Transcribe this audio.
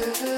good.